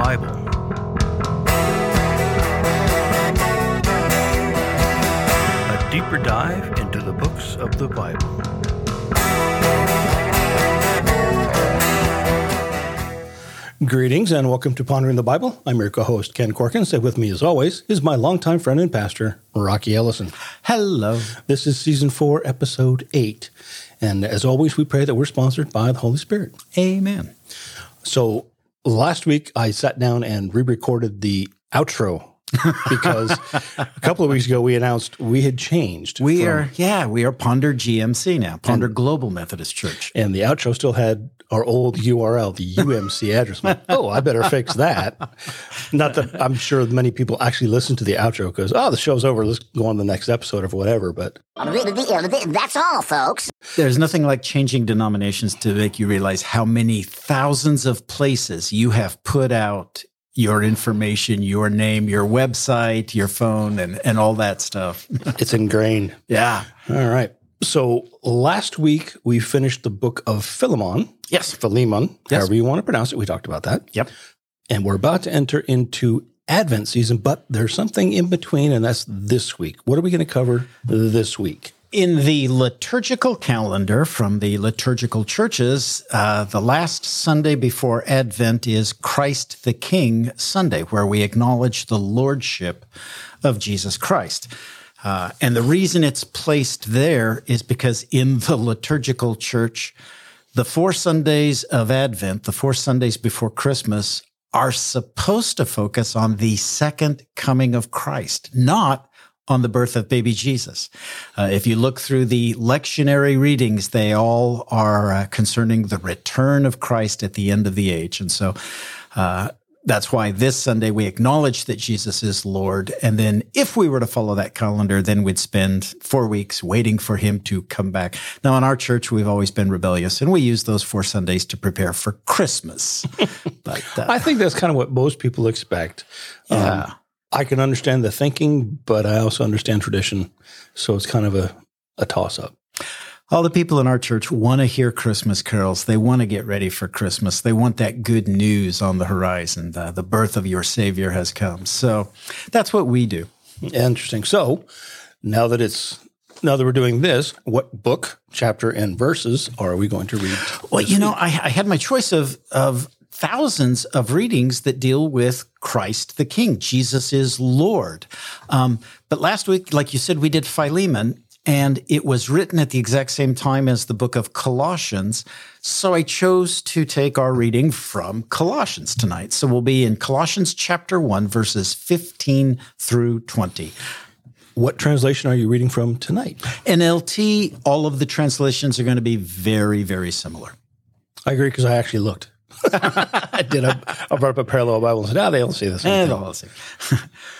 Bible. A deeper dive into the books of the Bible. Greetings and welcome to Pondering the Bible. I'm your co-host Ken Corkins, and with me, as always, is my longtime friend and pastor Rocky Ellison. Hello. This is season four, episode eight, and as always, we pray that we're sponsored by the Holy Spirit. Amen. So last week, I sat down and re-recorded the outro because a couple of weeks ago we announced we had changed. We from- are, yeah, we are Ponder GMC now, Ponder Global Methodist Church. and the outro still had our old URL, the UMC address. Like, oh, I better fix that. Not that I'm sure many people actually listen to the outro because, oh, the show's over. Let's go on to the next episode or whatever. But That's all, folks. There's nothing like changing denominations to make you realize how many thousands of places you have put out your information, your name, your website, your phone, and, and all that stuff. it's ingrained. yeah. All right. So last week we finished the book of Philemon. Yes. Philemon, Yes. however you want to pronounce it. We talked about that. Yep. And we're about to enter into Advent season, but there's something in between, and that's this week. What are we going to cover this week? In the liturgical calendar from the liturgical churches, uh, the last Sunday before Advent is Christ the King Sunday, where we acknowledge the lordship of Jesus Christ. Uh, and the reason it's placed there is because in the liturgical church, the four Sundays of Advent, the four Sundays before Christmas, are supposed to focus on the second coming of Christ, not on the birth of baby Jesus. Uh, if you look through the lectionary readings, they all are uh, concerning the return of Christ at the end of the age. And so, uh, that's why this Sunday we acknowledge that Jesus is Lord. And then if we were to follow that calendar, then we'd spend four weeks waiting for him to come back. Now, in our church, we've always been rebellious and we use those four Sundays to prepare for Christmas. but uh, I think that's kind of what most people expect. yeah. Um, I can understand the thinking, but I also understand tradition. So it's kind of a, a toss up. All the people in our church want to hear Christmas carols. They want to get ready for Christmas. They want that good news on the horizon. The, the birth of your Savior has come. So that's what we do. Interesting. So now that it's now that we're doing this, what book, chapter, and verses are we going to read? Well, you know, I, I had my choice of of thousands of readings that deal with Christ the King. Jesus is Lord. Um, but last week, like you said, we did Philemon. And it was written at the exact same time as the book of Colossians. So I chose to take our reading from Colossians tonight. So we'll be in Colossians chapter 1, verses 15 through 20. What translation are you reading from tonight? NLT, all of the translations are going to be very, very similar. I agree because I actually looked. I did. A, I brought up a parallel Bible and said, "Ah, they all say the same And thing." all the same.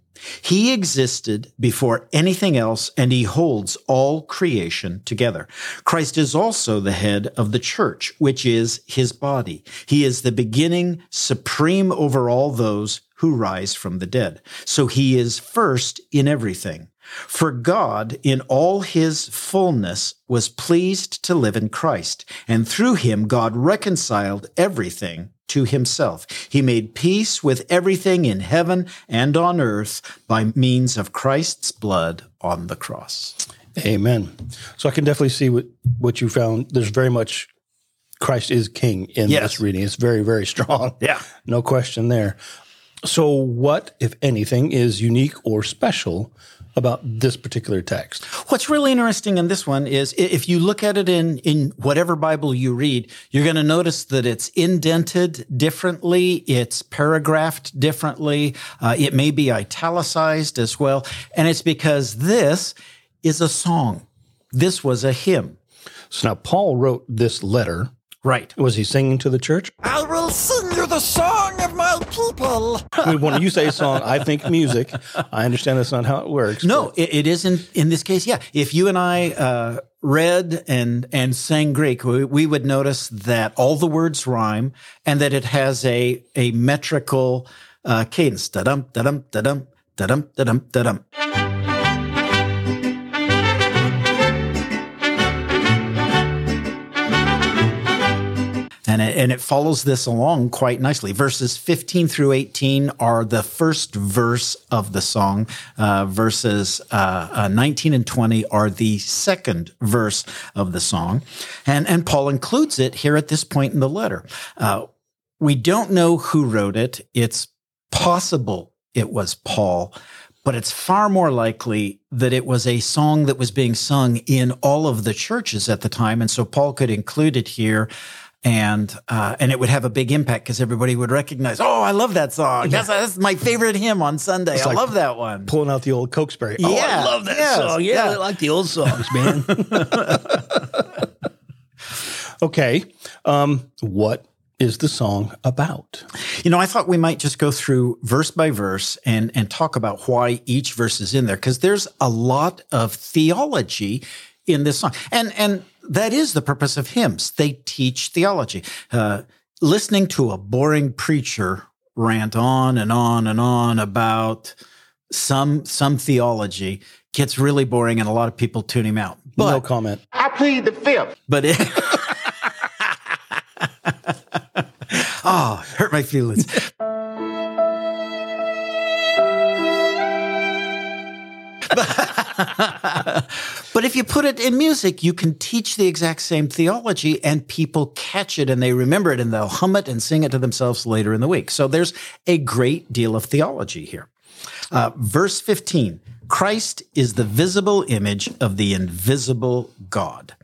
He existed before anything else, and he holds all creation together. Christ is also the head of the church, which is his body. He is the beginning, supreme over all those who rise from the dead. So he is first in everything. For God, in all his fullness, was pleased to live in Christ, and through him God reconciled everything to himself. He made peace with everything in heaven and on earth by means of Christ's blood on the cross. Amen. So I can definitely see what what you found. There's very much Christ is King in Yes. this reading. It's very very strong. Yeah. no question there. So, what, if anything, is unique or special about this particular text? What's really interesting in this one is if you look at it in, in whatever Bible you read, you're going to notice that it's indented differently. It's paragraphed differently. Uh, it may be italicized as well. And it's because this is a song. This was a hymn. So now Paul wrote this letter. Right. Was he singing to the church? I will sing you the song of my people. When you say song, I think music. I understand that's not how it works. No, it, it isn't. in this case. Yeah. If you and I, uh, read and, and sang Greek, we, we would notice that all the words rhyme and that it has a, a metrical, uh, cadence. Da-dum, da-dum, da-dum, da-dum, da-dum, da-dum. And it, and it follows this along quite nicely. Verses 15 through 18 are the first verse of the song. Uh, verses uh, uh, 19 and 20 are the second verse of the song. And, and Paul includes it here at this point in the letter. Uh, we don't know who wrote it. It's possible it was Paul, but it's far more likely that it was a song that was being sung in all of the churches at the time. And so Paul could include it here and uh, and it would have a big impact because everybody would recognize. Oh, I love that song. That's, that's my favorite hymn on Sunday. I like love that one. Pulling out the old Cokesbury. Oh, Yeah, I love that yes, song. Yeah, yeah. I like the old songs, man. okay. Um, what is the song about? You know, I thought we might just go through verse by verse and and talk about why each verse is in there because there's a lot of theology in this song, and and that is the purpose of hymns. They teach theology. Uh, listening to a boring preacher rant on and on and on about some some theology gets really boring, and a lot of people tune him out. But no comment. I plead the fifth. but it, oh, hurt my feelings. but if you put it in music, you can teach the exact same theology and people catch it and they remember it and they'll hum it and sing it to themselves later in the week. So there's a great deal of theology here. Uh, verse 15 Christ is the visible image of the invisible God.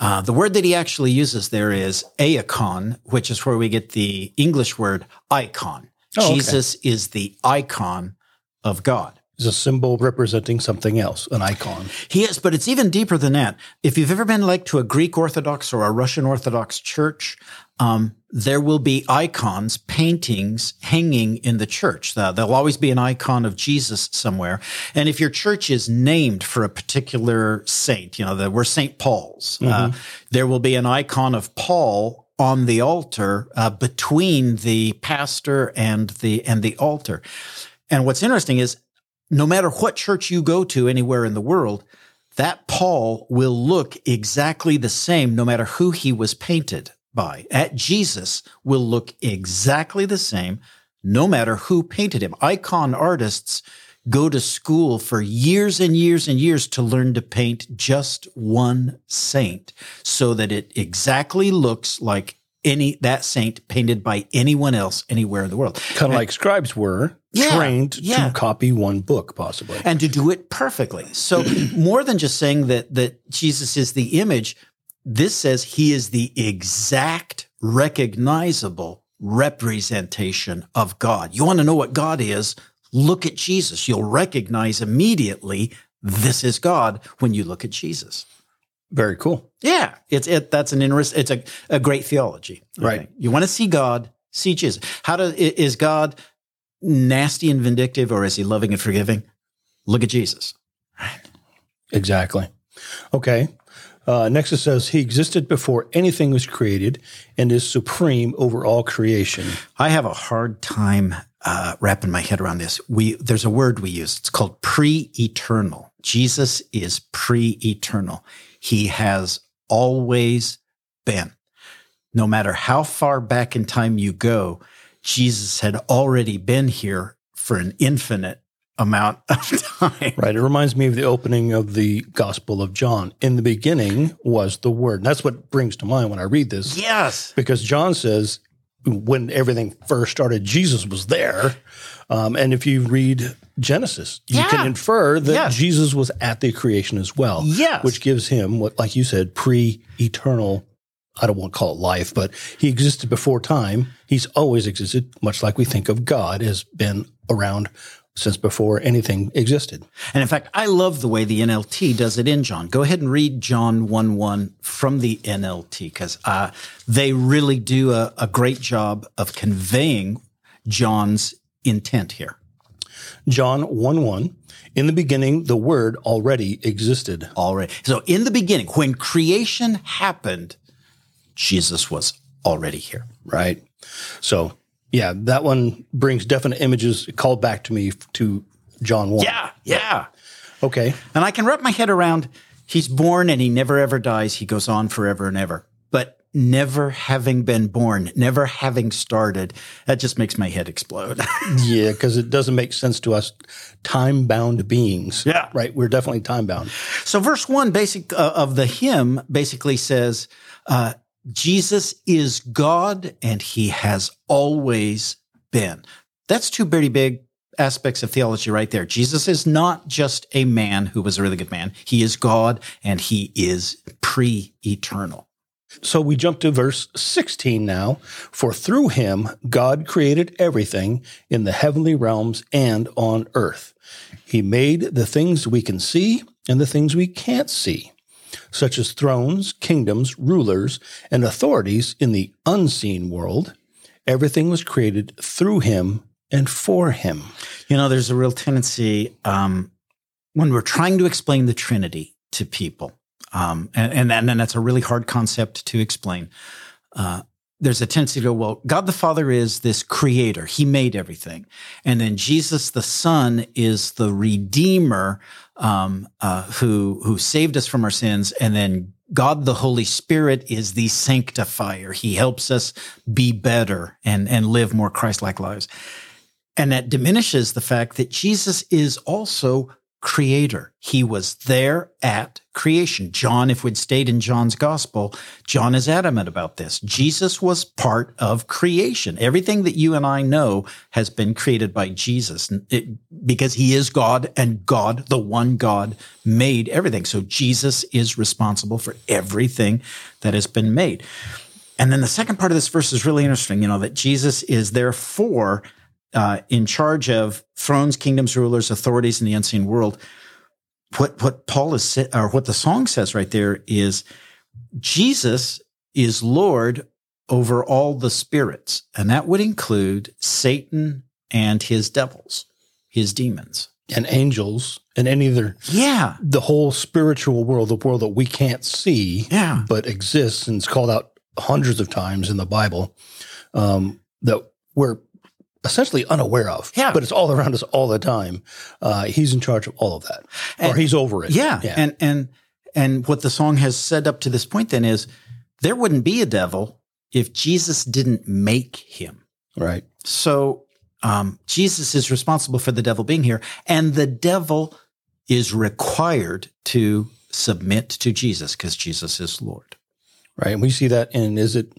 Uh, the word that he actually uses there is eikon, which is where we get the English word icon. Oh, okay. Jesus is the icon of God. It's a symbol representing something else, an icon. He is, but it's even deeper than that. If you've ever been like to a Greek Orthodox or a Russian Orthodox church, um, there will be icons, paintings hanging in the church. Uh, there'll always be an icon of Jesus somewhere. And if your church is named for a particular saint, you know, that we're St. Paul's, uh, there will be an icon of Paul on the altar uh, between the pastor and the and the altar. And what's interesting is no matter what church you go to anywhere in the world, that Paul will look exactly the same no matter who he was painted by. At Jesus will look exactly the same no matter who painted him. Icon artists go to school for years and years and years to learn to paint just one saint so that it exactly looks like any that saint painted by anyone else anywhere in the world. Kind of like scribes were Yeah, trained yeah. to copy one book, possibly. and to do it perfectly. So more than just saying that that Jesus is the image, this says he is the exact recognizable representation of God. You want to know what God is? Look at Jesus. You'll recognize immediately this is God when you look at Jesus. Very cool. Yeah, it's it. That's an interest. It's a, a great theology. Right. think. You want to see God, see Jesus. How do i- is God nasty and vindictive, or is he loving and forgiving? Look at Jesus. Right. Exactly. Okay. Uh, next it says, He existed before anything was created and is supreme over all creation. I have a hard time uh, wrapping my head around this. We there's a word we use. It's called pre-eternal. Jesus is pre-eternal. He has always been. No matter how far back in time you go, Jesus had already been here for an infinite amount of time. Right. It reminds me of the opening of the Gospel of John. In the beginning was the Word. And that's what brings to mind when I read this. Yes. Because John says when everything first started, Jesus was there. Um, and if you read Genesis, you Yeah. can infer that Yes. Jesus was at the creation as well. Yes. Which gives him what, like you said, pre eternal. I don't want to call it life, but he existed before time. He's always existed, much like we think of God as been around since before anything existed. And in fact, I love the way the NLT does it in John. Go ahead and read John 1 1 from the NLT because uh, they really do a, a great job of conveying John's intent here. John 1 1. In the beginning, the Word already existed. Already. So in the beginning, when creation happened, Jesus was already here. Right. So, yeah, that one brings definite images called back to me to John 1. Yeah, yeah. Okay. And I can wrap my head around he's born and he never ever dies. He goes on forever and ever. But never having been born, never having started, that just makes my head explode. Yeah, because it doesn't make sense to us time bound beings. Yeah. Right. We're definitely time bound. so verse one basic uh, of the hymn basically says, uh, Jesus is God and he has always been. That's two pretty big aspects of theology right there. Jesus is not just a man who was a really good man. He is God and he is pre-eternal. So we jump to verse 16 now. For through him, God created everything in the heavenly realms and on earth. He made the things we can see and the things we can't see, such as thrones, kingdoms, rulers, and authorities in the unseen world. Everything was created through him and for him. You know, there's a real tendency um, when we're trying to explain the Trinity to people, um, and, and and that's a really hard concept to explain. Uh, there's a tendency to go, well, God the Father is this creator; He made everything, and then Jesus the Son is the Redeemer um, uh, who who saved us from our sins, and then God the Holy Spirit is the sanctifier. He helps us be better and and live more Christ-like lives. And that diminishes the fact that Jesus is also creator. He was there at creation. John, if we'd stayed in John's gospel, John is adamant about this. Jesus was part of creation. Everything that you and I know has been created by Jesus It- because he is God and God, the one God, made everything. So Jesus is responsible for everything that has been made. And then the second part of this verse is really interesting, you know, that Jesus is therefore uh, in charge of thrones, kingdoms, rulers, authorities in the unseen world. What what Paul is or what the song says right there is Jesus is Lord over all the spirits, and that would include Satan and his devils, his demons. And angels and any other, Yeah, the whole spiritual world, the world that we can't see, yeah, but exists and is called out hundreds of times in the Bible um, that we're essentially unaware of. Yeah. But it's all around us all the time. Uh, he's in charge of all of that, or he's over it. yeah, and and and what the song has said up to this point then is there wouldn't be a devil if Jesus didn't make him. right. So um, Jesus is responsible for the devil being here, and the devil is required to submit to Jesus because Jesus is Lord. Right. And we see that in is it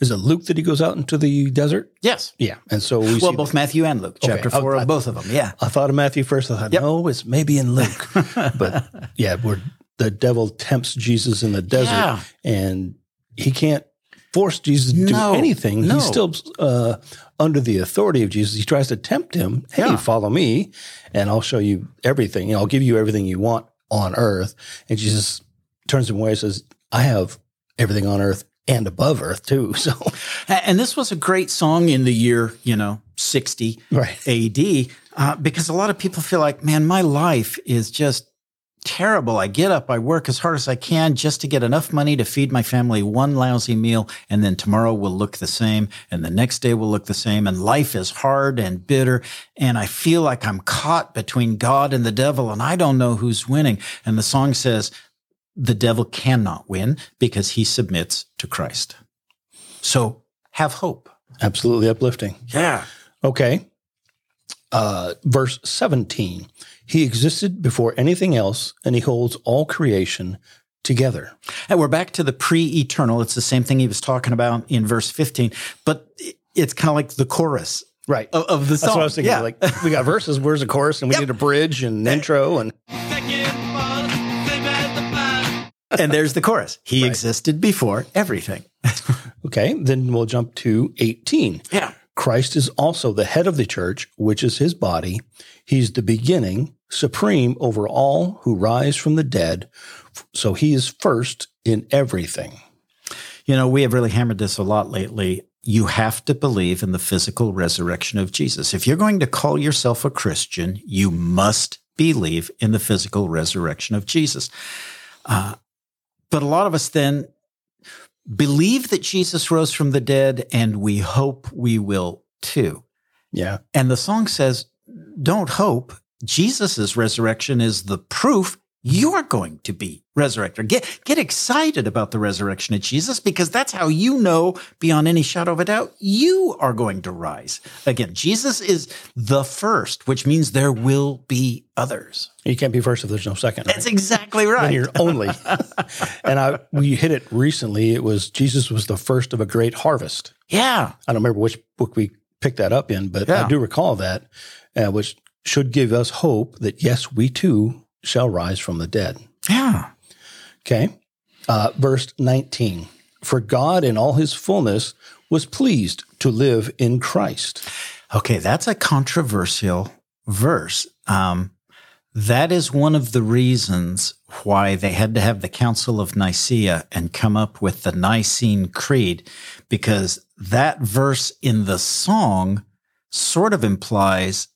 is it Luke that he goes out into the desert? Yes. Yeah. And so we Well, see both Matthew and Luke, Okay. chapter four I- of both of them. Yeah. I thought of Matthew first. I thought, Yep. no, it's maybe in Luke. but yeah, where the devil tempts Jesus in the desert Yeah. and he can't force Jesus to No, do anything. no. He's still uh, under the authority of Jesus. He tries to tempt him. Hey, Yeah. follow me and I'll show you everything. You know, I'll give you everything you want on earth. And Jesus turns him away and says, I have everything on earth and above earth too. So, And this was a great song in the year, you know, 60 right. AD, uh, because a lot of people feel like, man, my life is just terrible. I get up, I work as hard as I can just to get enough money to feed my family one lousy meal. And then tomorrow will look the same. And the next day will look the same. And life is hard and bitter. And I feel like I'm caught between God and the devil and I don't know who's winning. And the song says, the devil cannot win because he submits to Christ. So have hope. Absolutely uplifting. Yeah. Okay. Uh, verse 17. He existed before anything else, and he holds all creation together. And we're back to the pre-eternal. It's the same thing he was talking about in verse 15, but it's kind of like the chorus Right. of, of the song. That's what I was thinking. Yeah. Like we got verses, where's the chorus, and we Yep. need a bridge and intro, and and there's the chorus. He Right. existed before everything. okay. Then we'll jump to 18. Yeah. Christ is also the head of the church, which is his body. He's the beginning, supreme over all who rise from the dead. So he is first in everything. You know, we have really hammered this a lot lately. You have to believe in the physical resurrection of Jesus. If you're going to call yourself a Christian, you must believe in the physical resurrection of Jesus. Uh, but a lot of us then believe that Jesus rose from the dead, and we hope we will too. Yeah. And the song says, Don't hope. Jesus' resurrection is the proof you're going to be resurrected. Get, get excited about the resurrection of Jesus because that's how you know beyond any shadow of a doubt you are going to rise. Again, Jesus is the first, which means there will be others. You can't be first if there's no second. That's exactly right. Then you're only. and I we hit it recently. It was Jesus was the first of a great harvest. yeah. I don't remember which book we picked that up in, but Yeah. I do recall that, uh, which should give us hope that yes, we too shall rise from the dead. Yeah. Okay. Uh, verse 19 For God in all his fullness was pleased to live in Christ. Okay, that's a controversial verse. Um, that is one of the reasons why they had to have the Council of Nicaea and come up with the Nicene Creed, because that verse in the song sort of implies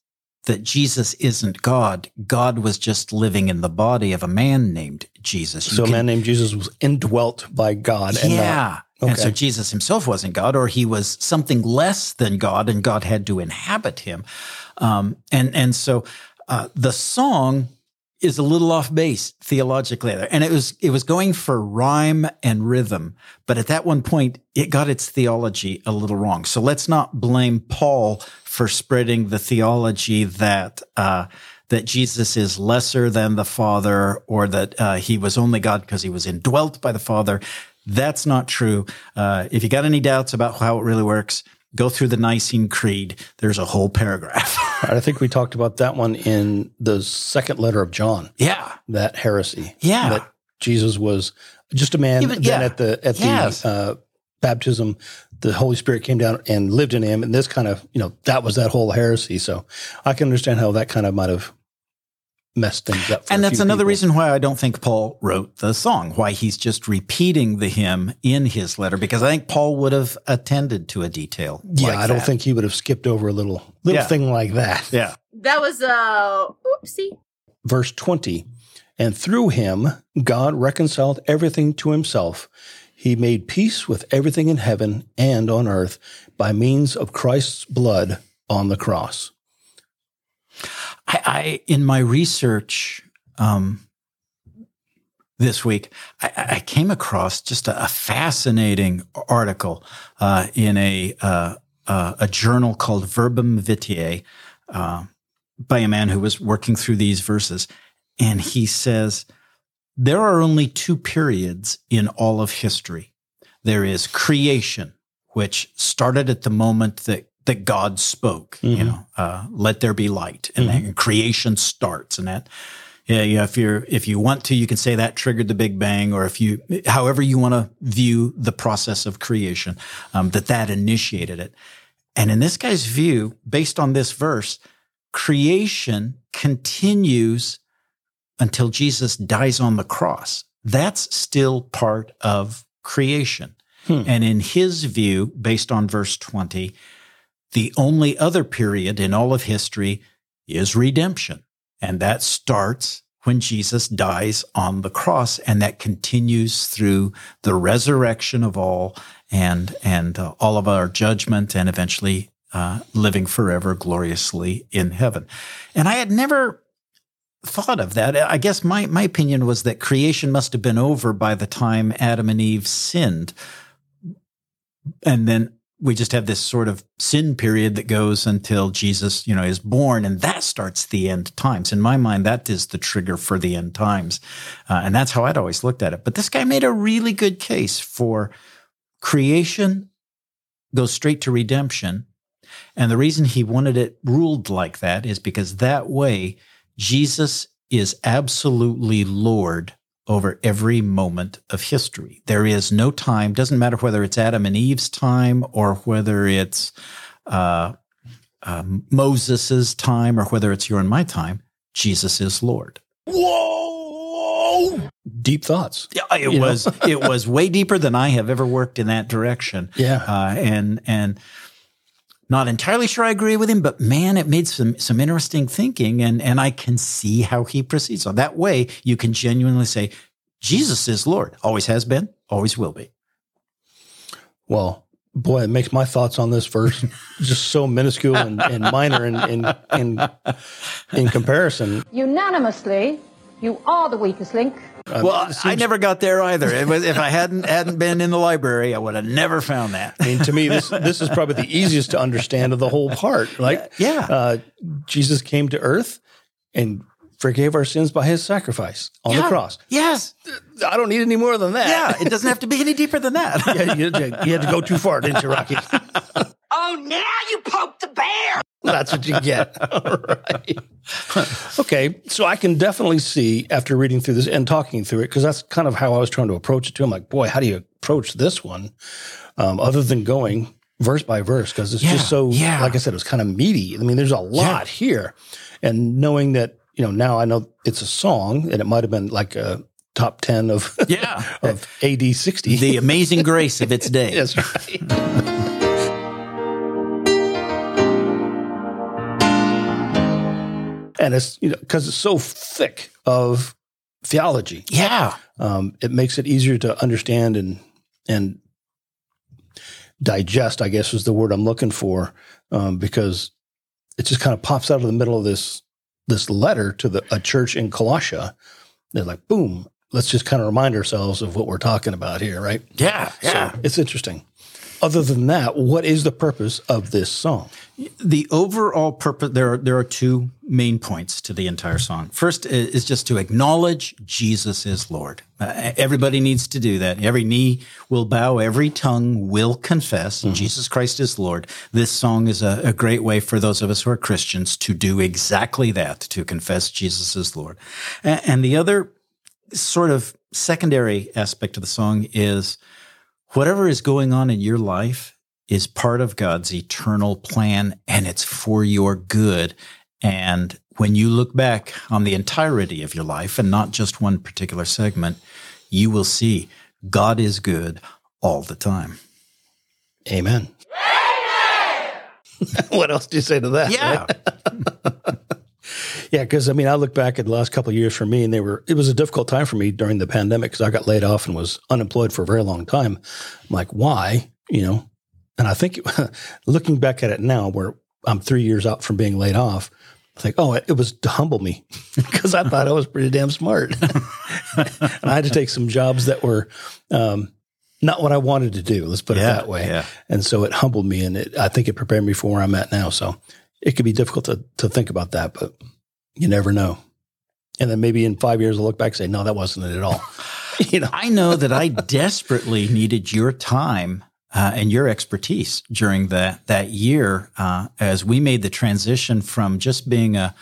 that Jesus isn't God. God was just living in the body of a man named Jesus. You So a man named Jesus was indwelt by God. And yeah. not, And so. Jesus himself wasn't God, or he was something less than God, and God had to inhabit him. Um, and and so uh, the song is a little off base theologically there, and it was it was going for rhyme and rhythm, but at that one point it got its theology a little wrong. So let's not blame Paul for spreading the theology that. Uh, that Jesus is lesser than the Father, or that uh, he was only God because he was indwelt by the Father. That's not true. Uh, if you got any doubts about how it really works, go through the Nicene Creed. There's a whole paragraph. I think we talked about that one in the second letter of John, yeah. that heresy. Yeah. That Jesus was just a man. Even- then yeah. at the at Yes. the uh, baptism, the Holy Spirit came down and lived in him. And this kind of, you know, that was that whole heresy. So I can understand how that kind of might have messed things up. For And a that's few another people. reason why I don't think Paul wrote the song, why he's just repeating the hymn in his letter, because I think Paul would have attended to a detail. Yeah, like I don't that. think he would have skipped over a little little Yeah. thing like that. Yeah. That was uh oopsie. verse 20 and through him god reconciled everything to himself he made peace with everything in heaven and on earth by means of christ's blood on the cross I, I in my research um, this week, I, I came across just a, a fascinating article uh, in a uh, uh, a journal called Verbum Vitae uh, by a man who was working through these verses, and he says there are only two periods in all of history. There is creation, which started at the moment that that God spoke. You Mhm. know, uh, let there be light, and then creation starts, and that. Yeah, yeah. If you're if you want to, you can say that triggered the Big Bang, or if you, however you want to view the process of creation, um, that that initiated it. And in this guy's view, based on this verse, creation continues until Jesus dies on the cross. That's still part of creation. Hmm. And in his view, based on verse 20, the only other period in all of history is redemption. And that starts when Jesus dies on the cross and that continues through the resurrection of all and, and uh, all of our judgment and eventually uh, living forever gloriously in heaven. And I had never thought of that. I guess my, my opinion was that creation must have been over by the time Adam and Eve sinned. And then we just have this sort of sin period that goes until Jesus, you know, is born, and that starts the end times. In my mind, that is the trigger for the end times, uh, and that's how I'd always looked at it. But this guy made a really good case for creation goes straight to redemption, and the reason he wanted it ruled like that is because that way Jesus is absolutely Lord over every moment of history. There is no time, doesn't matter whether it's Adam and Eve's time or whether it's uh, uh, Moses's time or whether it's your and my time, Jesus is Lord. Whoa! Deep thoughts. Yeah, it You was it was way deeper than I have ever worked in that direction. Yeah. uh, and and not entirely sure I agree with him, but man, it made some some interesting thinking, and and I can see how he proceeds. So that way, you can genuinely say Jesus is Lord, always has been, always will be. Well, boy, it makes my thoughts on this verse just so minuscule and, and minor in, in in in comparison. Unanimously, you are the weakest link. Well, I never got there either. It was, if I hadn't hadn't been in the library, I would have never found that. I mean, to me, this this is probably the easiest to understand of the whole part. Like, Yeah. uh, Jesus came to earth and forgave our sins by His sacrifice on the cross. Yes. I don't need any more than that. Yeah. It doesn't have to be any deeper than that. yeah, you, you had to go too far, didn't you, Rocky? Oh, now you poked the bear. That's what you get. All right. Okay. So I can definitely see after reading through this and talking through it, because that's kind of how I was trying to approach it too. I'm like, boy, how do you approach this one? Um, other than going verse by verse, because it's Yeah, just so, yeah. like I said, it was kind of meaty. I mean, there's a lot here. And knowing that, you know, now I know it's a song and it might have been like a top 10 of, Yeah. of AD 60. the amazing grace of its day. That's right. And it's you know because it's so thick of theology, Yeah. um, it makes it easier to understand and and digest. I guess is the word I'm looking for um, because it just kind of pops out of the middle of this this letter to the a church in Colossia. They're like, boom. Let's just kind of remind ourselves of what we're talking about here, right? Yeah. Yeah. So it's interesting. Other than that, what is the purpose of this song? the overall purpose there are there are two main points to the entire song. First is just to acknowledge Jesus is Lord. Uh, everybody needs to do that. Every knee will bow, every tongue will confess Jesus Christ is Lord. This song is a, a great way for those of us who are Christians to do exactly that, to confess Jesus is Lord. A- and the other sort of secondary aspect of the song is whatever is going on in your life is part of God's eternal plan and it's for your good. And when you look back on the entirety of your life and not just one particular segment, you will see God is good all the time. Amen. what else do you say to that? Yeah. Yeah, because I mean, I look back at the last couple of years for me, and they were. It was a difficult time for me during the pandemic because I got laid off and was unemployed for a very long time. I'm like, why? You know, and I think looking back at it now, where I'm three years out from being laid off, I think, oh, it, it was to humble me because I thought I was pretty damn smart, and I had to take some jobs that were. Um, not what I wanted to do. Let's put it that way. yeah. And so it humbled me, and it, I think it prepared me for where I'm at now. So it could be difficult to to think about that, but you never know. And then maybe in five years, I'll look back and say, no, that wasn't it at all. you know, I know that I desperately needed your time uh, and your expertise during that that year uh, as we made the transition from just being a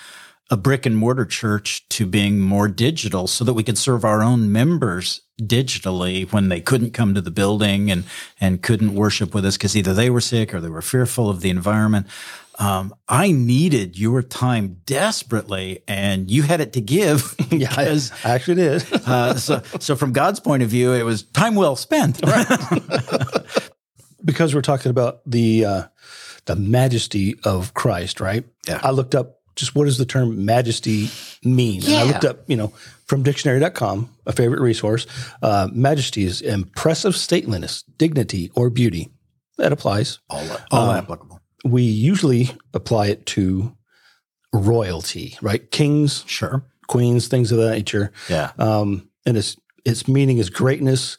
a brick and mortar church to being more digital, so that we could serve our own members digitally when they couldn't come to the building and and couldn't worship with us because either they were sick or they were fearful of the environment. Um, I needed your time desperately, and you had it to give. yeah, I, because I actually did. uh, so, so from God's point of view, it was time well spent. because we're talking about the uh, the majesty of Christ, right? Yeah. I looked up just what does the term majesty mean, and I looked up, you know, from dictionary.com, a favorite resource. Uh, majesty is impressive stateliness, dignity, or beauty. That applies. all all applicable. We usually apply it to royalty, right? Kings, Sure. queens, things of that nature. Yeah. um, and its its meaning is greatness.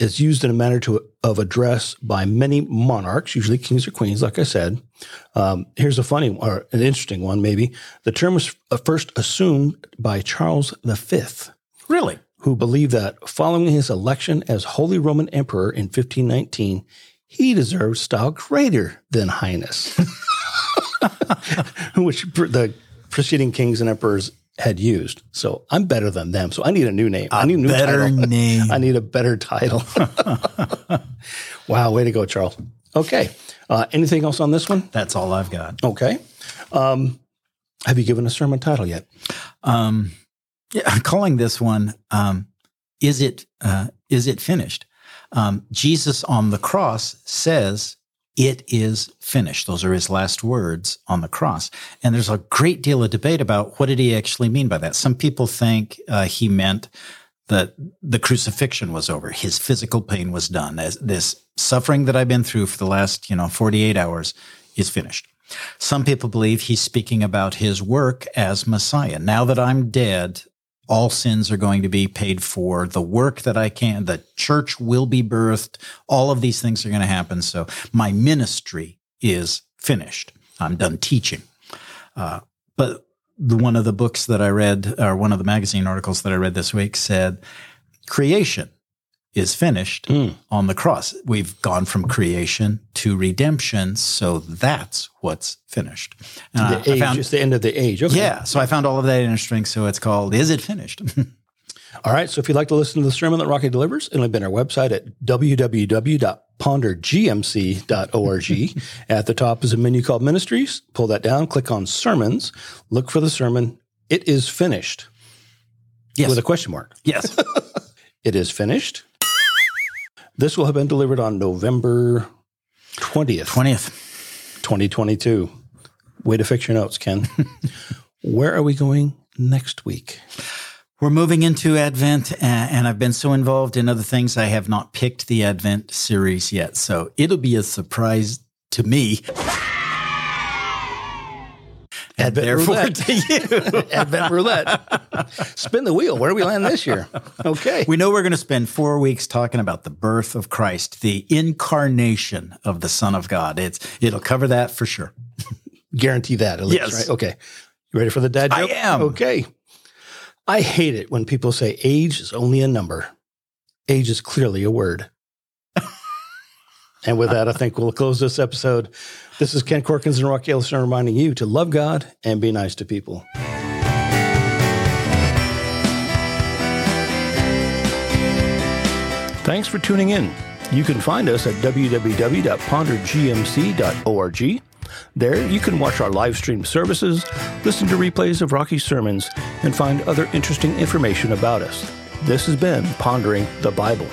It's used in a manner to of address by many monarchs, usually kings or queens, like I said. Um, here's a funny or an interesting one, maybe. The term was uh, first assumed by Charles V, Really? who believed that following his election as Holy Roman Emperor in 1519, he deserved style greater than Highness, which the preceding kings and emperors had used. So I'm better than them. So I need a new name. I need a new better title. name. I need a better title. wow, way to go, Charles. Okay. Uh, anything else on this one? That's all I've got. Okay. Um, have you given a sermon title yet? Um, yeah, I'm calling this one um, "Is it uh, is it finished?" Um, Jesus on the cross says, "It is finished." Those are his last words on the cross, and there's a great deal of debate about what did he actually mean by that. Some people think uh, he meant that the crucifixion was over, his physical pain was done. This suffering that I've been through for the last you know 48 hours is finished. Some people believe he's speaking about his work as Messiah. Now that I'm dead, all sins are going to be paid for. The work that I can, the church will be birthed. All of these things are going to happen. So my ministry is finished. I'm done teaching. Uh, but the, one of the books that I read, or one of the magazine articles that I read this week said creation is finished hmm. on the cross. We've gone from creation to redemption. So that's what's finished. And The I age, found- it's the end of the age. Okay. yeah. So I found all of that interesting. So it's called Is It Finished? All right. So if you'd like to listen to the sermon that Rocky delivers, it'll be on our website at www.pondergmc.org. at the top is a menu called Ministries. Pull that down, click on Sermons, look for the sermon. It is finished yes. with a question mark. yes. It is finished. This will have been delivered on November 20th, 20th. 2022. Way to fix your notes, Ken. Where are we going next week? We're moving into Advent, and I've been so involved in other things, I have not picked the Advent series yet. So it'll be a surprise to me. And Advent therefore roulette. to you. Advent roulette. Spin the wheel. Where do we land this year? Okay. We know we're going to spend four weeks talking about the birth of Christ, the incarnation of the Son of God. It's it'll cover that for sure. Guarantee that at least, Yes. right? Okay. You ready for the dad joke? I am. Okay. I hate it when people say age is only a number. Age is clearly a word. And with that, I think we'll close this episode. This is Ken Corkins and Rocky Ellison reminding you to love God and be nice to people. Thanks for tuning in. You can find us at www.pondergmc.org. There, you can watch our live stream services, listen to replays of Rocky's sermons, and find other interesting information about us. This has been Pondering the Bible.